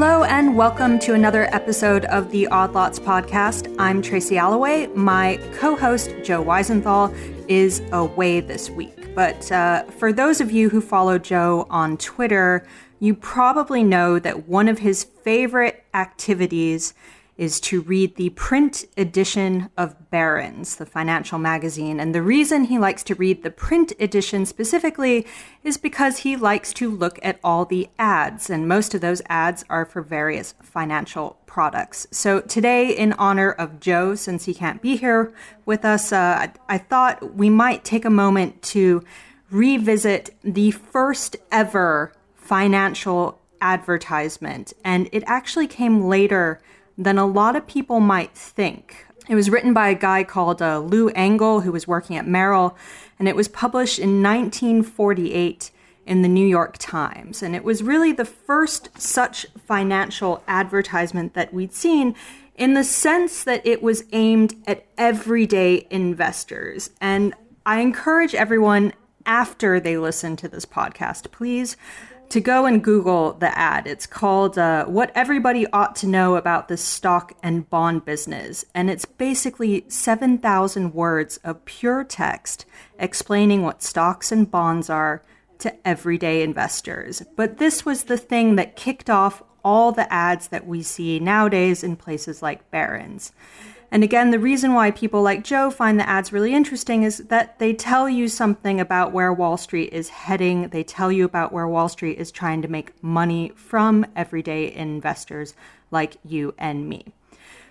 Hello, and welcome to another episode of the Odd Lots podcast. I'm Tracy Alloway. My co host, Joe Weisenthal, is away this week. But uh, for those of you who follow Joe on Twitter, you probably know that one of his favorite activities is to read the print edition of Barron's, the financial magazine. And the reason he likes to read the print edition specifically is because he likes to look at all the ads. And most of those ads are for various financial products. So today, in honor of Joe, since he can't be here with us, uh, I thought we might take a moment to revisit the first ever financial advertisement. And it actually came later than a lot of people might think. It was written by a guy called uh, Lou Engel, who was working at Merrill, and it was published in 1948 in the New York Times. And it was really the first such financial advertisement that we'd seen in the sense that it was aimed at everyday investors. And I encourage everyone after they listen to this podcast, please to go and Google the ad. It's called uh, What Everybody Ought to Know About the Stock and Bond Business. And it's basically 7,000 words of pure text explaining what stocks and bonds are to everyday investors. But this was the thing that kicked off all the ads that we see nowadays in places like Barron's. And again, the reason why people like Joe find the ads really interesting is that they tell you something about where Wall Street is heading. They tell you about where Wall Street is trying to make money from everyday investors like you and me.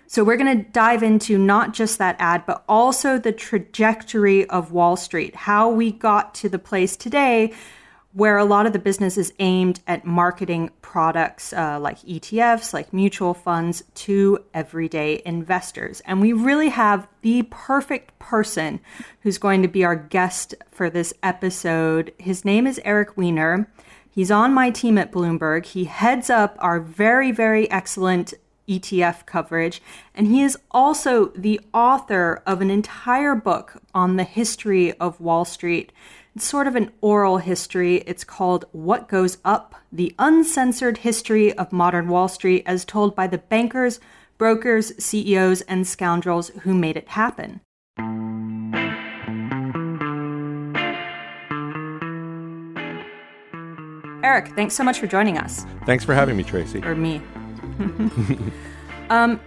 So, we're going to dive into not just that ad, but also the trajectory of Wall Street, how we got to the place today where a lot of the business is aimed at marketing products uh, like ETFs, like mutual funds, to everyday investors. And we really have the perfect person who's going to be our guest for this episode. His name is Eric Weiner. He's on my team at Bloomberg. He heads up our very, very excellent ETF coverage. And he is also the author of an entire book on the history of Wall Street. It's sort of an oral history. It's called What Goes Up The Uncensored History of Modern Wall Street, as told by the bankers, brokers, CEOs, and scoundrels who made it happen. Eric, thanks so much for joining us. Thanks for having me, Tracy. Or me. um,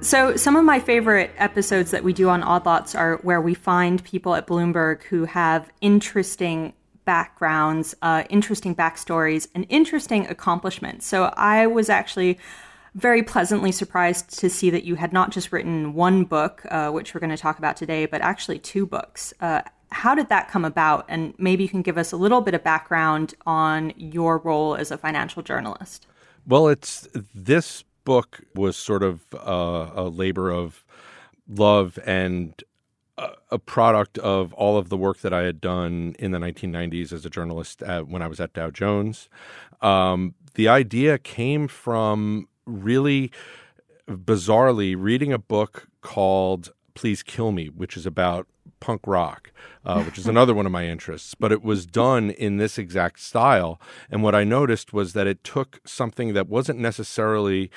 so, some of my favorite episodes that we do on Odd Lots are where we find people at Bloomberg who have interesting backgrounds, uh, interesting backstories, and interesting accomplishments. So, I was actually very pleasantly surprised to see that you had not just written one book, uh, which we're going to talk about today, but actually two books. Uh, how did that come about? And maybe you can give us a little bit of background on your role as a financial journalist. Well, it's this book was sort of uh, a labor of love and a product of all of the work that I had done in the 1990s as a journalist at, when I was at Dow Jones. Um, the idea came from really bizarrely reading a book called Please Kill Me, which is about punk rock, uh, which is another one of my interests. But it was done in this exact style. And what I noticed was that it took something that wasn't necessarily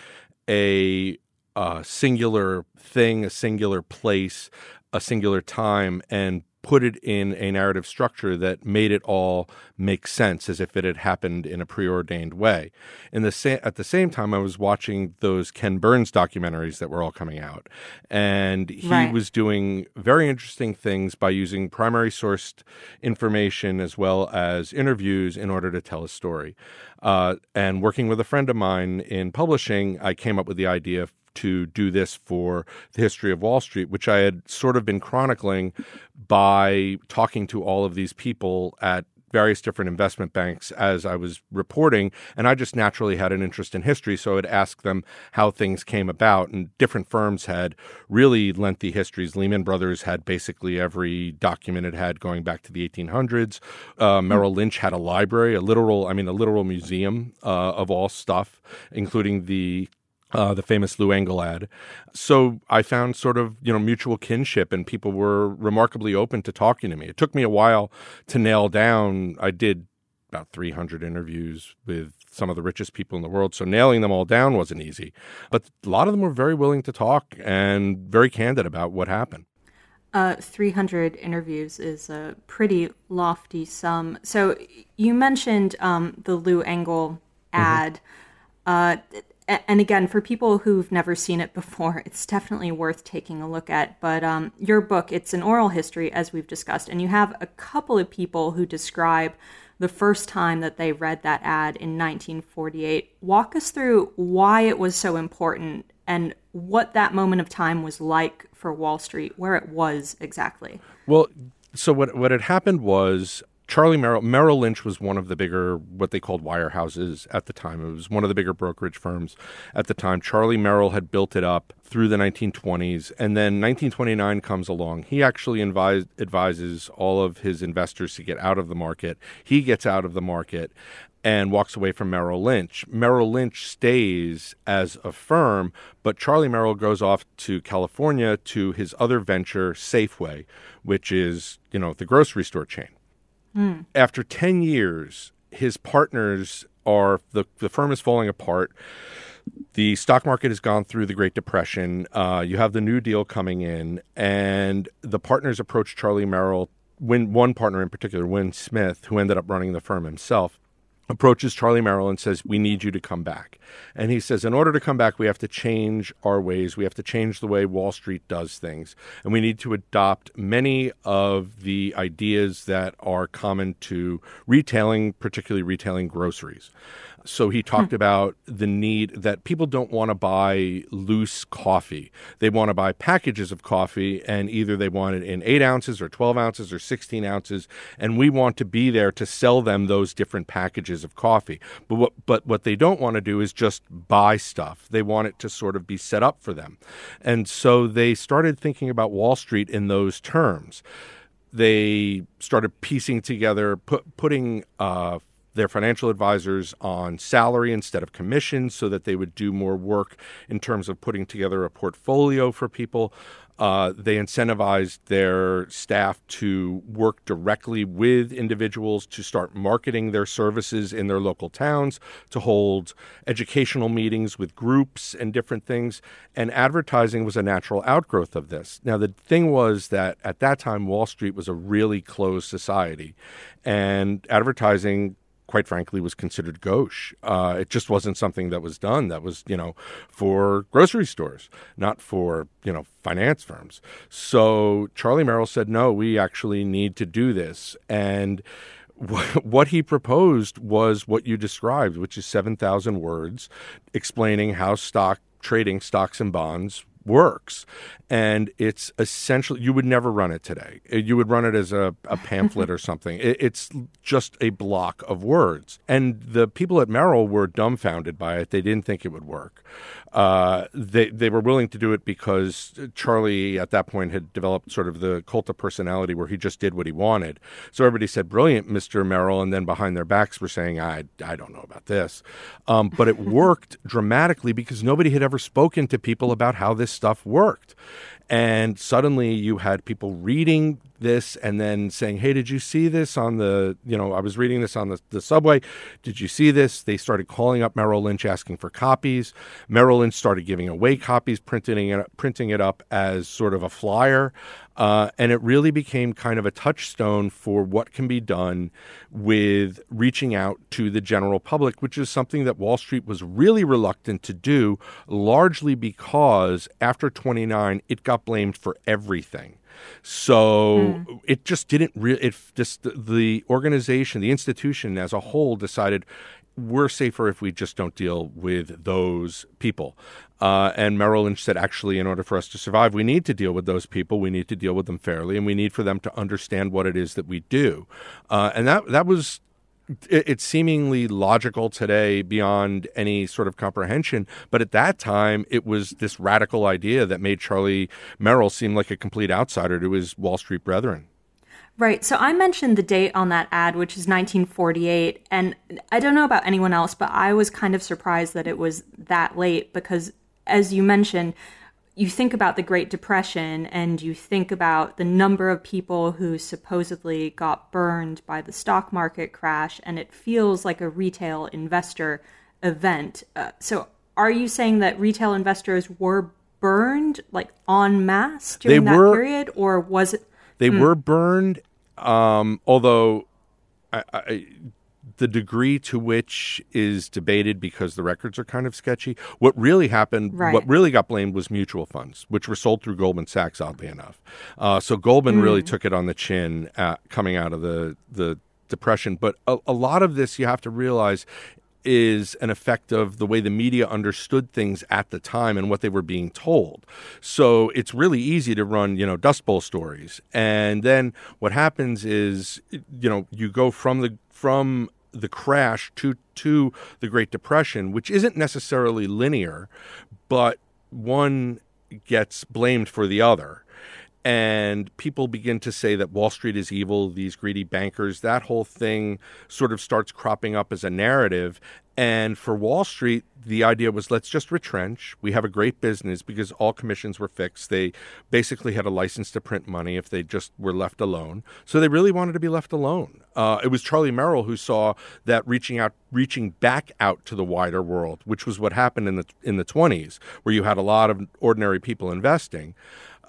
a, a singular thing, a singular place, a singular time, and put it in a narrative structure that made it all make sense as if it had happened in a preordained way. In the sa- at the same time, I was watching those Ken Burns documentaries that were all coming out, and he right. was doing very interesting things by using primary sourced information as well as interviews in order to tell a story. Uh, and working with a friend of mine in publishing, I came up with the idea to do this for the history of Wall Street, which I had sort of been chronicling by talking to all of these people at various different investment banks as I was reporting. And I just naturally had an interest in history. So I would ask them how things came about. And different firms had really lengthy histories. Lehman Brothers had basically every document it had going back to the 1800s. Uh, Merrill Lynch had a library, a literal, I mean, a literal museum uh, of all stuff, including the uh, the famous Lou Engel ad. So I found sort of you know mutual kinship, and people were remarkably open to talking to me. It took me a while to nail down. I did about 300 interviews with some of the richest people in the world. So nailing them all down wasn't easy. But a lot of them were very willing to talk and very candid about what happened. Uh, 300 interviews is a pretty lofty sum. So you mentioned um, the Lou Engel ad. Mm-hmm. Uh, and again, for people who've never seen it before, it's definitely worth taking a look at. But um, your book, it's an oral history, as we've discussed, and you have a couple of people who describe the first time that they read that ad in 1948. Walk us through why it was so important and what that moment of time was like for Wall Street, where it was exactly. Well, so what what had happened was Charlie Merrill, Merrill Lynch was one of the bigger, what they called wirehouses at the time. It was one of the bigger brokerage firms at the time. Charlie Merrill had built it up through the 1920s. And then 1929 comes along. He actually advise, advises all of his investors to get out of the market. He gets out of the market and walks away from Merrill Lynch. Merrill Lynch stays as a firm, but Charlie Merrill goes off to California to his other venture, Safeway, which is, you know, the grocery store chain. Mm. After 10 years, his partners are the, the firm is falling apart. The stock market has gone through the Great Depression. Uh, you have the New Deal coming in, and the partners approach Charlie Merrill. When one partner in particular, Win Smith, who ended up running the firm himself, approaches Charlie Merrill and says, We need you to come back. And he says, In order to come back, we have to change our ways. We have to change the way Wall Street does things. And we need to adopt many of the ideas that are common to retailing, particularly retailing groceries. So he talked hmm. about the need that people don't want to buy loose coffee. They want to buy packages of coffee, and either they want it in eight ounces or 12 ounces or 16 ounces. And we want to be there to sell them those different packages of coffee. But what, but what they don't want to do is just buy stuff. They want it to sort of be set up for them. And so they started thinking about Wall Street in those terms they started piecing together, put, putting uh, their financial advisors on salary instead of commission so that they would do more work in terms of putting together a portfolio for people. Uh, they incentivized their staff to work directly with individuals to start marketing their services in their local towns, to hold educational meetings with groups and different things. And advertising was a natural outgrowth of this. Now, the thing was that at that time, Wall Street was a really closed society, and advertising quite frankly, was considered gauche. Uh, it just wasn't something that was done. That was, you know, for grocery stores, not for, you know, finance firms. So Charlie Merrill said, no, we actually need to do this. And what he proposed was what you described, which is 7,000 words explaining how stock trading stocks and bonds works. And it's essentially, you would never run it today. You would run it as a, a pamphlet or something. It, it's just a block of words. And the people at Merrill were dumbfounded by it. They didn't think it would work. Uh, they, they were willing to do it because Charlie, at that point, had developed sort of the cult of personality where he just did what he wanted. So everybody said, Brilliant, Mr. Merrill. And then behind their backs were saying, I, I don't know about this. Um, but it worked dramatically because nobody had ever spoken to people about how this stuff worked. And suddenly you had people reading this and then saying, Hey, did you see this on the, you know, I was reading this on the, the subway. Did you see this? They started calling up Merrill Lynch asking for copies. Merrill Lynch started giving away copies, printing it, printing it up as sort of a flyer. Uh, and it really became kind of a touchstone for what can be done with reaching out to the general public, which is something that Wall Street was really reluctant to do, largely because after 29, it got blamed for everything. So mm. it just didn't really, it just, the organization, the institution as a whole decided, we're safer if we just don't deal with those people. Uh, and Merrill Lynch said, actually, in order for us to survive, we need to deal with those people. We need to deal with them fairly, and we need for them to understand what it is that we do. Uh, and that that was it's seemingly logical today beyond any sort of comprehension. But at that time, it was this radical idea that made Charlie Merrill seem like a complete outsider to his Wall Street brethren. Right. So I mentioned the date on that ad, which is 1948. And I don't know about anyone else, but I was kind of surprised that it was that late because, as you mentioned, you think about the Great Depression and you think about the number of people who supposedly got burned by the stock market crash, and it feels like a retail investor event. Uh, so, are you saying that retail investors were burned like en masse during They that were- period, or was it? They were burned, um, although I, I, the degree to which is debated because the records are kind of sketchy. What really happened, Right. what really got blamed was mutual funds, which were sold through Goldman Sachs, oddly enough. Uh, so Goldman really took it on the chin uh, coming out of the the depression. But a, a lot of this, you have to realize. Is an effect of the way the media understood things at the time and what they were being told. So it's really easy to run, you know, Dust Bowl stories. And then what happens is, you know, you go from the from the crash to to the Great Depression, which isn't necessarily linear, but one gets blamed for the other. And people begin to say that Wall Street is evil, these greedy bankers, that whole thing sort of starts cropping up as a narrative. And for Wall Street, the idea was let's just retrench. We have a great business because all commissions were fixed. They basically had a license to print money if they just were left alone. So they really wanted to be left alone. Uh, it was Charlie Merrill who saw that reaching out, reaching back out to the wider world, which was what happened in the in the 20s, where you had a lot of ordinary people investing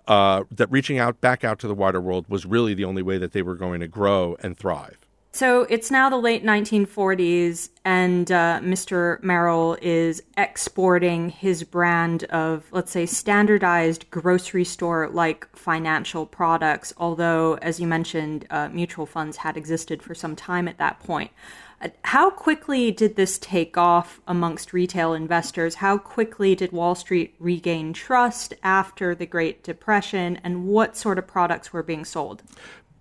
uh, that reaching out back out to the wider world was really the only way that they were going to grow and thrive. So it's now the late 1940s, and uh, Mr. Merrill is exporting his brand of, let's say, standardized grocery store like financial products. Although, as you mentioned, uh, mutual funds had existed for some time at that point. How quickly did this take off amongst retail investors? How quickly did Wall Street regain trust after the Great Depression? And what sort of products were being sold?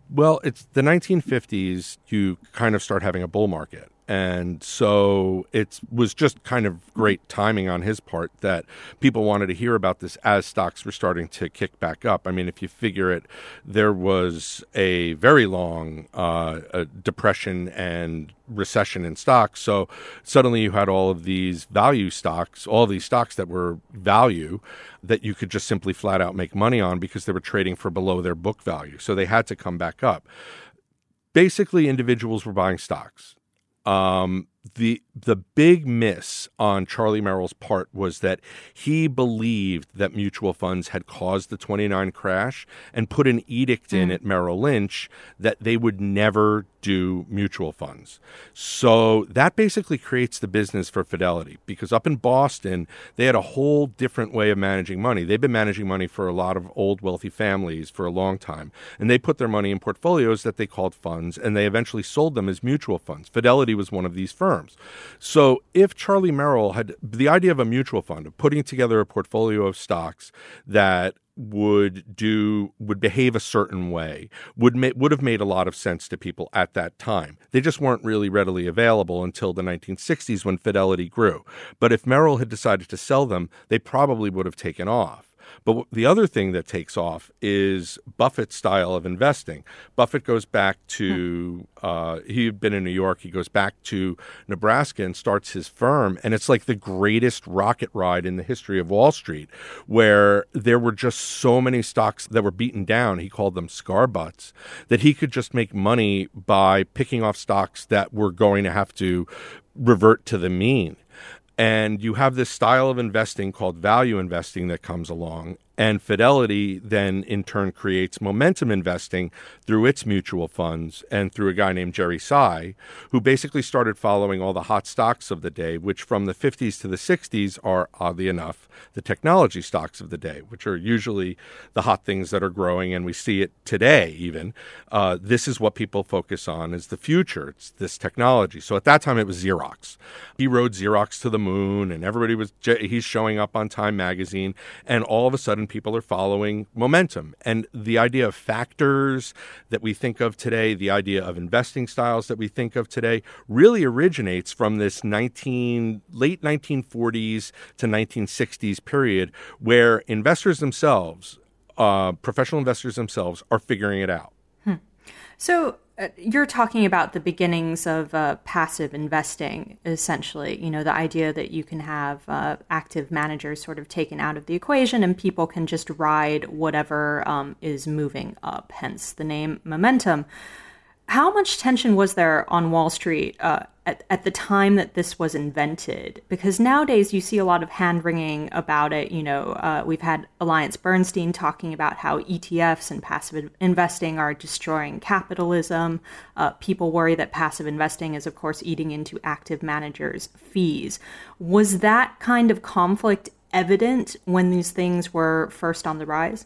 Well, it's the 1950s. You kind of start having a bull market, and so it was just kind of great timing on his part that people wanted to hear about this as stocks were starting to kick back up. I mean, if you figure it, there was a very long uh, uh, depression and recession in stocks. So suddenly you had all of these value stocks, all these stocks that were value that you could just simply flat out make money on because they were trading for below their book value. So they had to come back up. Basically, individuals were buying stocks. Um, the the big miss on Charlie Merrill's part was that he believed that mutual funds had caused the 29 crash and put an edict in mm. at Merrill Lynch that they would never do mutual funds. So that basically creates the business for Fidelity because up in Boston, they had a whole different way of managing money. They've been managing money for a lot of old wealthy families for a long time. And they put their money in portfolios that they called funds and they eventually sold them as mutual funds. Fidelity was one of these firms. So if Charlie Merrill had the idea of a mutual fund, of putting together a portfolio of stocks that would do would behave a certain way would ma- would have made a lot of sense to people at that time. They just weren't really readily available until the 1960s when Fidelity grew. But if Merrill had decided to sell them, they probably would have taken off. But the other thing that takes off is Buffett's style of investing. Buffett goes back to, uh, he had been in New York, he goes back to Nebraska and starts his firm. And it's like the greatest rocket ride in the history of Wall Street, where there were just so many stocks that were beaten down. He called them cigar butts, that he could just make money by picking off stocks that were going to have to revert to the mean. And you have this style of investing called value investing that comes along. And Fidelity then, in turn, creates momentum investing through its mutual funds and through a guy named Jerry Tsai, who basically started following all the hot stocks of the day, which from the 50s to the 60s are, oddly enough, the technology stocks of the day, which are usually the hot things that are growing. And we see it today, even. Uh, this is what people focus on is the future. It's this technology. So at that time, it was Xerox. He rode Xerox to the moon, and everybody was, he's showing up on Time magazine. And all of a sudden, people are following momentum. And the idea of factors that we think of today, the idea of investing styles that we think of today, really originates from this 19 late 1940s to 1960s period where investors themselves, uh, professional investors themselves, are figuring it out. So, uh, you're talking about the beginnings of uh, passive investing, essentially. You know, the idea that you can have uh, active managers sort of taken out of the equation and people can just ride whatever um, is moving up, hence the name momentum. How much tension was there on Wall Street uh, at, at the time that this was invented? Because nowadays you see a lot of hand wringing about it. You know, uh, we've had Alliance Bernstein talking about how ETFs and passive investing are destroying capitalism. Uh, people worry that passive investing is, of course, eating into active managers' fees. Was that kind of conflict evident when these things were first on the rise?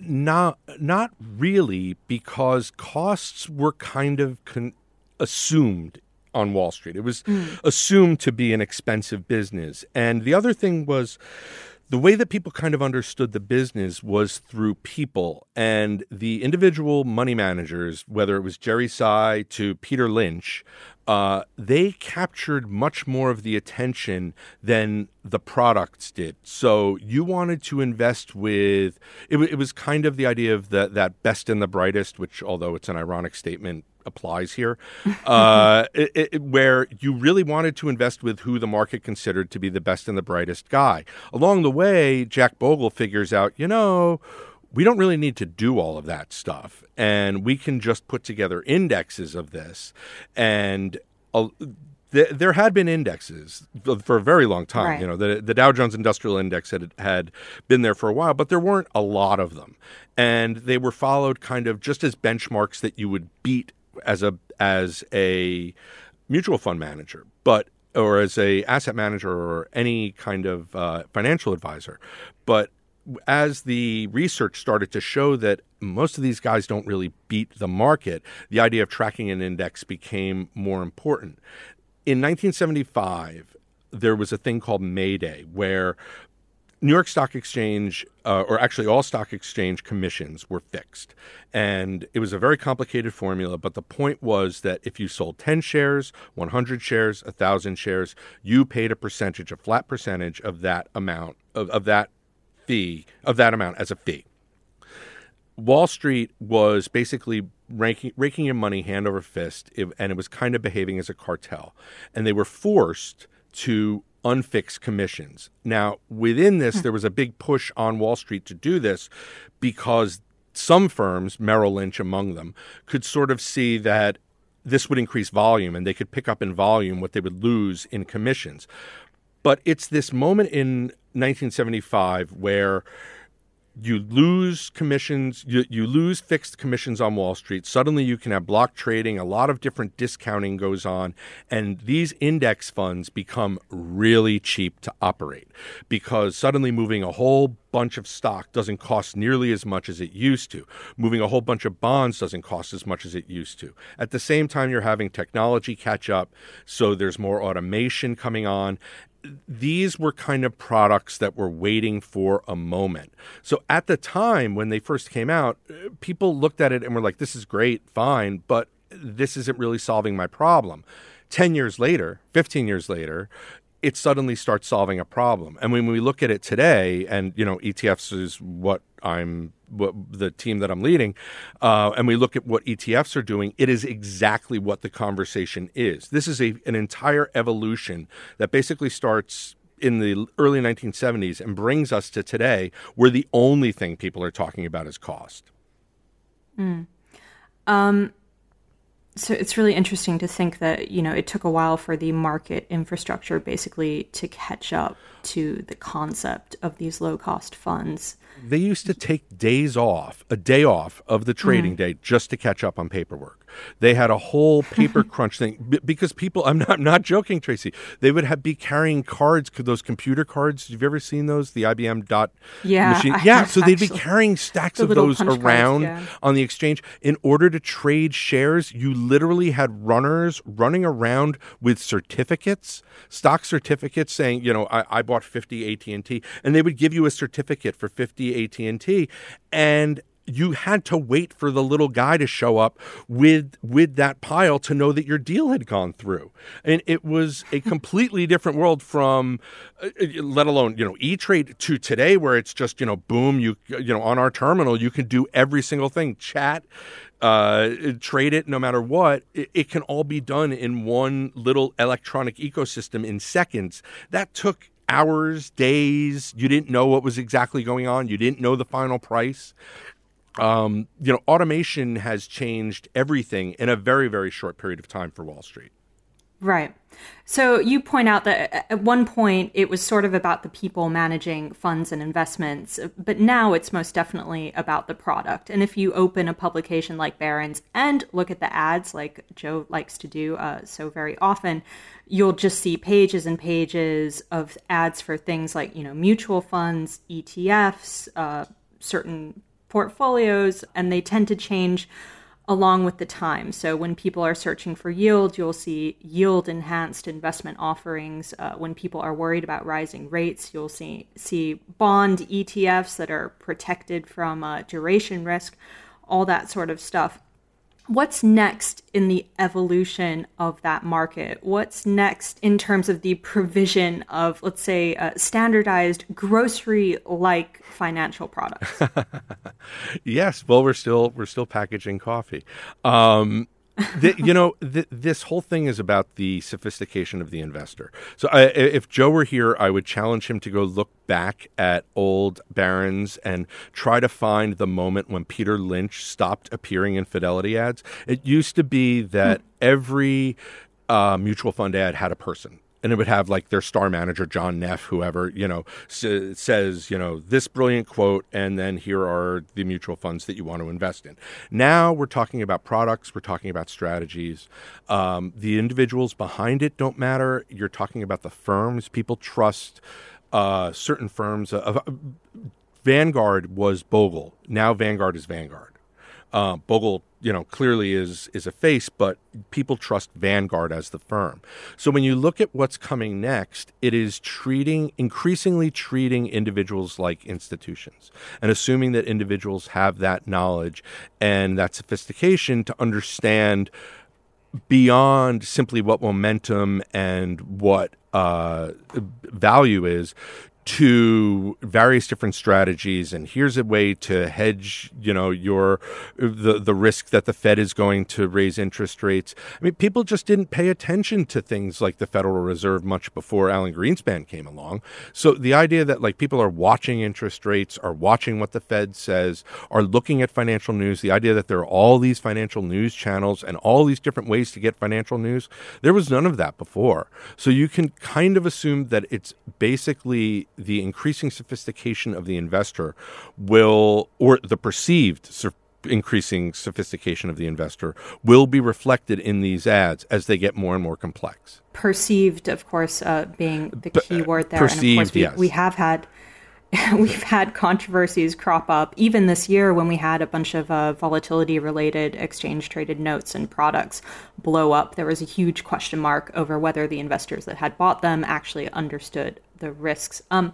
Not not really, because costs were kind of con- assumed on Wall Street. It was mm. assumed to be an expensive business, and the other thing was the way that people kind of understood the business was through people and the individual money managers, whether it was Jerry Tsai to Peter Lynch, uh, they captured much more of the attention than the products did. So you wanted to invest with it, it was kind of the idea of the, that best and the brightest, which although it's an ironic statement, applies here, uh, it, it, where you really wanted to invest with who the market considered to be the best and the brightest guy. Along the way, Jack Bogle figures out, you know, we don't really need to do all of that stuff. And we can just put together indexes of this. And uh, th- there had been indexes for a very long time. Right. You know, the, the Dow Jones Industrial Index had, had been there for a while, but there weren't a lot of them. And they were followed kind of just as benchmarks that you would beat as a as a mutual fund manager, but or as a asset manager or any kind of uh, financial advisor. But as the research started to show that most of these guys don't really beat the market, the idea of tracking an index became more important. In 1975, there was a thing called May Day where New York Stock Exchange, uh, or actually all stock exchange commissions were fixed. And it was a very complicated formula, but the point was that if you sold 10 shares, 100 shares, 1,000 shares, you paid a percentage, a flat percentage of that amount, of, of that fee, of that amount as a fee. Wall Street was basically ranking, raking in money hand over fist, and it was kind of behaving as a cartel. And they were forced to unfixed commissions. Now, within this, hmm. there was a big push on Wall Street to do this because some firms, Merrill Lynch among them, could sort of see that this would increase volume and they could pick up in volume what they would lose in commissions. But it's this moment in 1975 where you lose commissions, you, you lose fixed commissions on Wall Street. Suddenly you can have block trading, a lot of different discounting goes on, and these index funds become really cheap to operate because suddenly moving a whole bunch of stock doesn't cost nearly as much as it used to. Moving a whole bunch of bonds doesn't cost as much as it used to. At the same time, you're having technology catch up, so there's more automation coming on, these were kind of products that were waiting for a moment. So at the time when they first came out, uh, people looked at it and were like, this is great, fine, but this isn't really solving my problem. 10 years later, 15 years later, it suddenly starts solving a problem. And when we look at it today, and you know, ETFs is what I'm what, the team that I'm leading, uh, and we look at what ETFs are doing, it is exactly what the conversation is. This is a, an entire evolution that basically starts in the early 1970s and brings us to today, where the only thing people are talking about is cost. Mm. Um, so it's really interesting to think that you know it took a while for the market infrastructure basically to catch up to the concept of these low cost funds they used to take days off, a day off of the trading mm. day just to catch up on paperwork. They had a whole paper crunch thing b- because people. I'm not I'm not joking, Tracy. They would have be carrying cards, those computer cards. Have you ever seen those? The IBM dot yeah, machine. yeah. so they'd be carrying stacks of those around cards, yeah. on the exchange in order to trade shares. You literally had runners running around with certificates, stock certificates, saying, you know, I, I bought 50 AT and T, and they would give you a certificate for 50 AT and T, and you had to wait for the little guy to show up with with that pile to know that your deal had gone through and it was a completely different world from uh, let alone you know e-trade to today where it's just you know boom you you know on our terminal you can do every single thing chat uh, trade it no matter what it, it can all be done in one little electronic ecosystem in seconds that took hours, days. You didn't know what was exactly going on. You didn't know the final price um, you know, automation has changed everything in a very, very short period of time for Wall Street. Right. So you point out that at one point it was sort of about the people managing funds and investments, but now it's most definitely about the product. And if you open a publication like Barron's and look at the ads, like Joe likes to do uh, so very often, you'll just see pages and pages of ads for things like you know mutual funds, ETFs, uh, certain portfolios, and they tend to change along with the time. So when people are searching for yield, you'll see yield enhanced investment offerings. Uh, when people are worried about rising rates, you'll see see bond ETFs that are protected from uh, duration risk, all that sort of stuff what's next in the evolution of that market? What's next in terms of the provision of, let's say, uh, standardized grocery like financial products? yes, well, we're still we're still packaging coffee. Um, the, you know, this whole thing is about the sophistication of the investor. So, I, if Joe were here, I would challenge him to go look back at old Barron's and try to find the moment when Peter Lynch stopped appearing in Fidelity ads. It used to be that hmm. every uh, mutual fund ad had a person and it would have like their star manager John Neff, whoever you know s- says you know this brilliant quote, and then here are the mutual funds that you want to invest in. Now we're talking about products, we're talking about strategies. Um, the individuals behind it don't matter. You're talking about the firms. People trust uh, certain firms. Uh, Vanguard was Bogle. Now Vanguard is Vanguard. Uh, Bogle, you know, clearly is is a face, but people trust Vanguard as the firm. So when you look at what's coming next, it is treating increasingly treating individuals like institutions and assuming that individuals have that knowledge and that sophistication to understand beyond simply what momentum and what uh, value is to various different strategies and here's a way to hedge you know your the the risk that the fed is going to raise interest rates. I mean people just didn't pay attention to things like the federal reserve much before alan greenspan came along. So the idea that like people are watching interest rates are watching what the fed says are looking at financial news the idea that there are all these financial news channels and all these different ways to get financial news there was none of that before. So you can kind of assume that it's basically the increasing sophistication of the investor will, or the perceived increasing sophistication of the investor will be reflected in these ads as they get more and more complex. Perceived, of course, uh, being the key word there. Perceived, and of course, we, yes. we have had we've had controversies crop up even this year when we had a bunch of uh, volatility related exchange traded notes and products blow up there was a huge question mark over whether the investors that had bought them actually understood the risks um,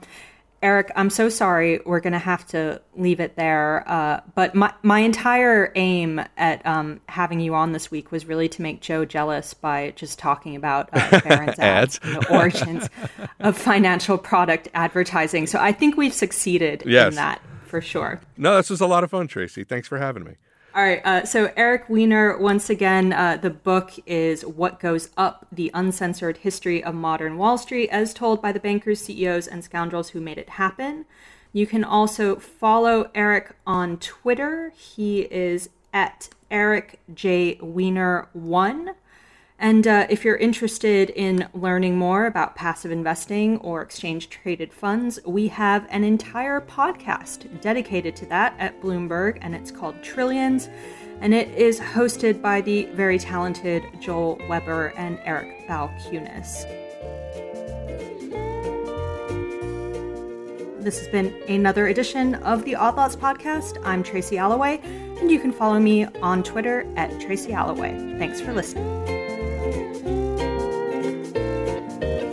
Eric, I'm so sorry. We're going to have to leave it there. Uh, but my, my entire aim at um, having you on this week was really to make Joe jealous by just talking about uh, Barron's ads, the origins of financial product advertising. So I think we've succeeded yes. in that for sure. No, this was a lot of fun, Tracy. Thanks for having me. All right. Uh, so, Eric Weiner, once again, uh, the book is What Goes Up The Uncensored History of Modern Wall Street, as told by the bankers, CEOs, and scoundrels who made it happen. You can also follow Eric on Twitter. He is at Eric J. Weiner1. And uh, if you're interested in learning more about passive investing or exchange traded funds, we have an entire podcast dedicated to that at Bloomberg, and it's called Trillions. And it is hosted by the very talented Joel Weber and Eric Balchunas. This has been another edition of the Odd Lots podcast. I'm Tracy Alloway, and you can follow me on Twitter at Tracy Alloway. Thanks for listening. Thank you.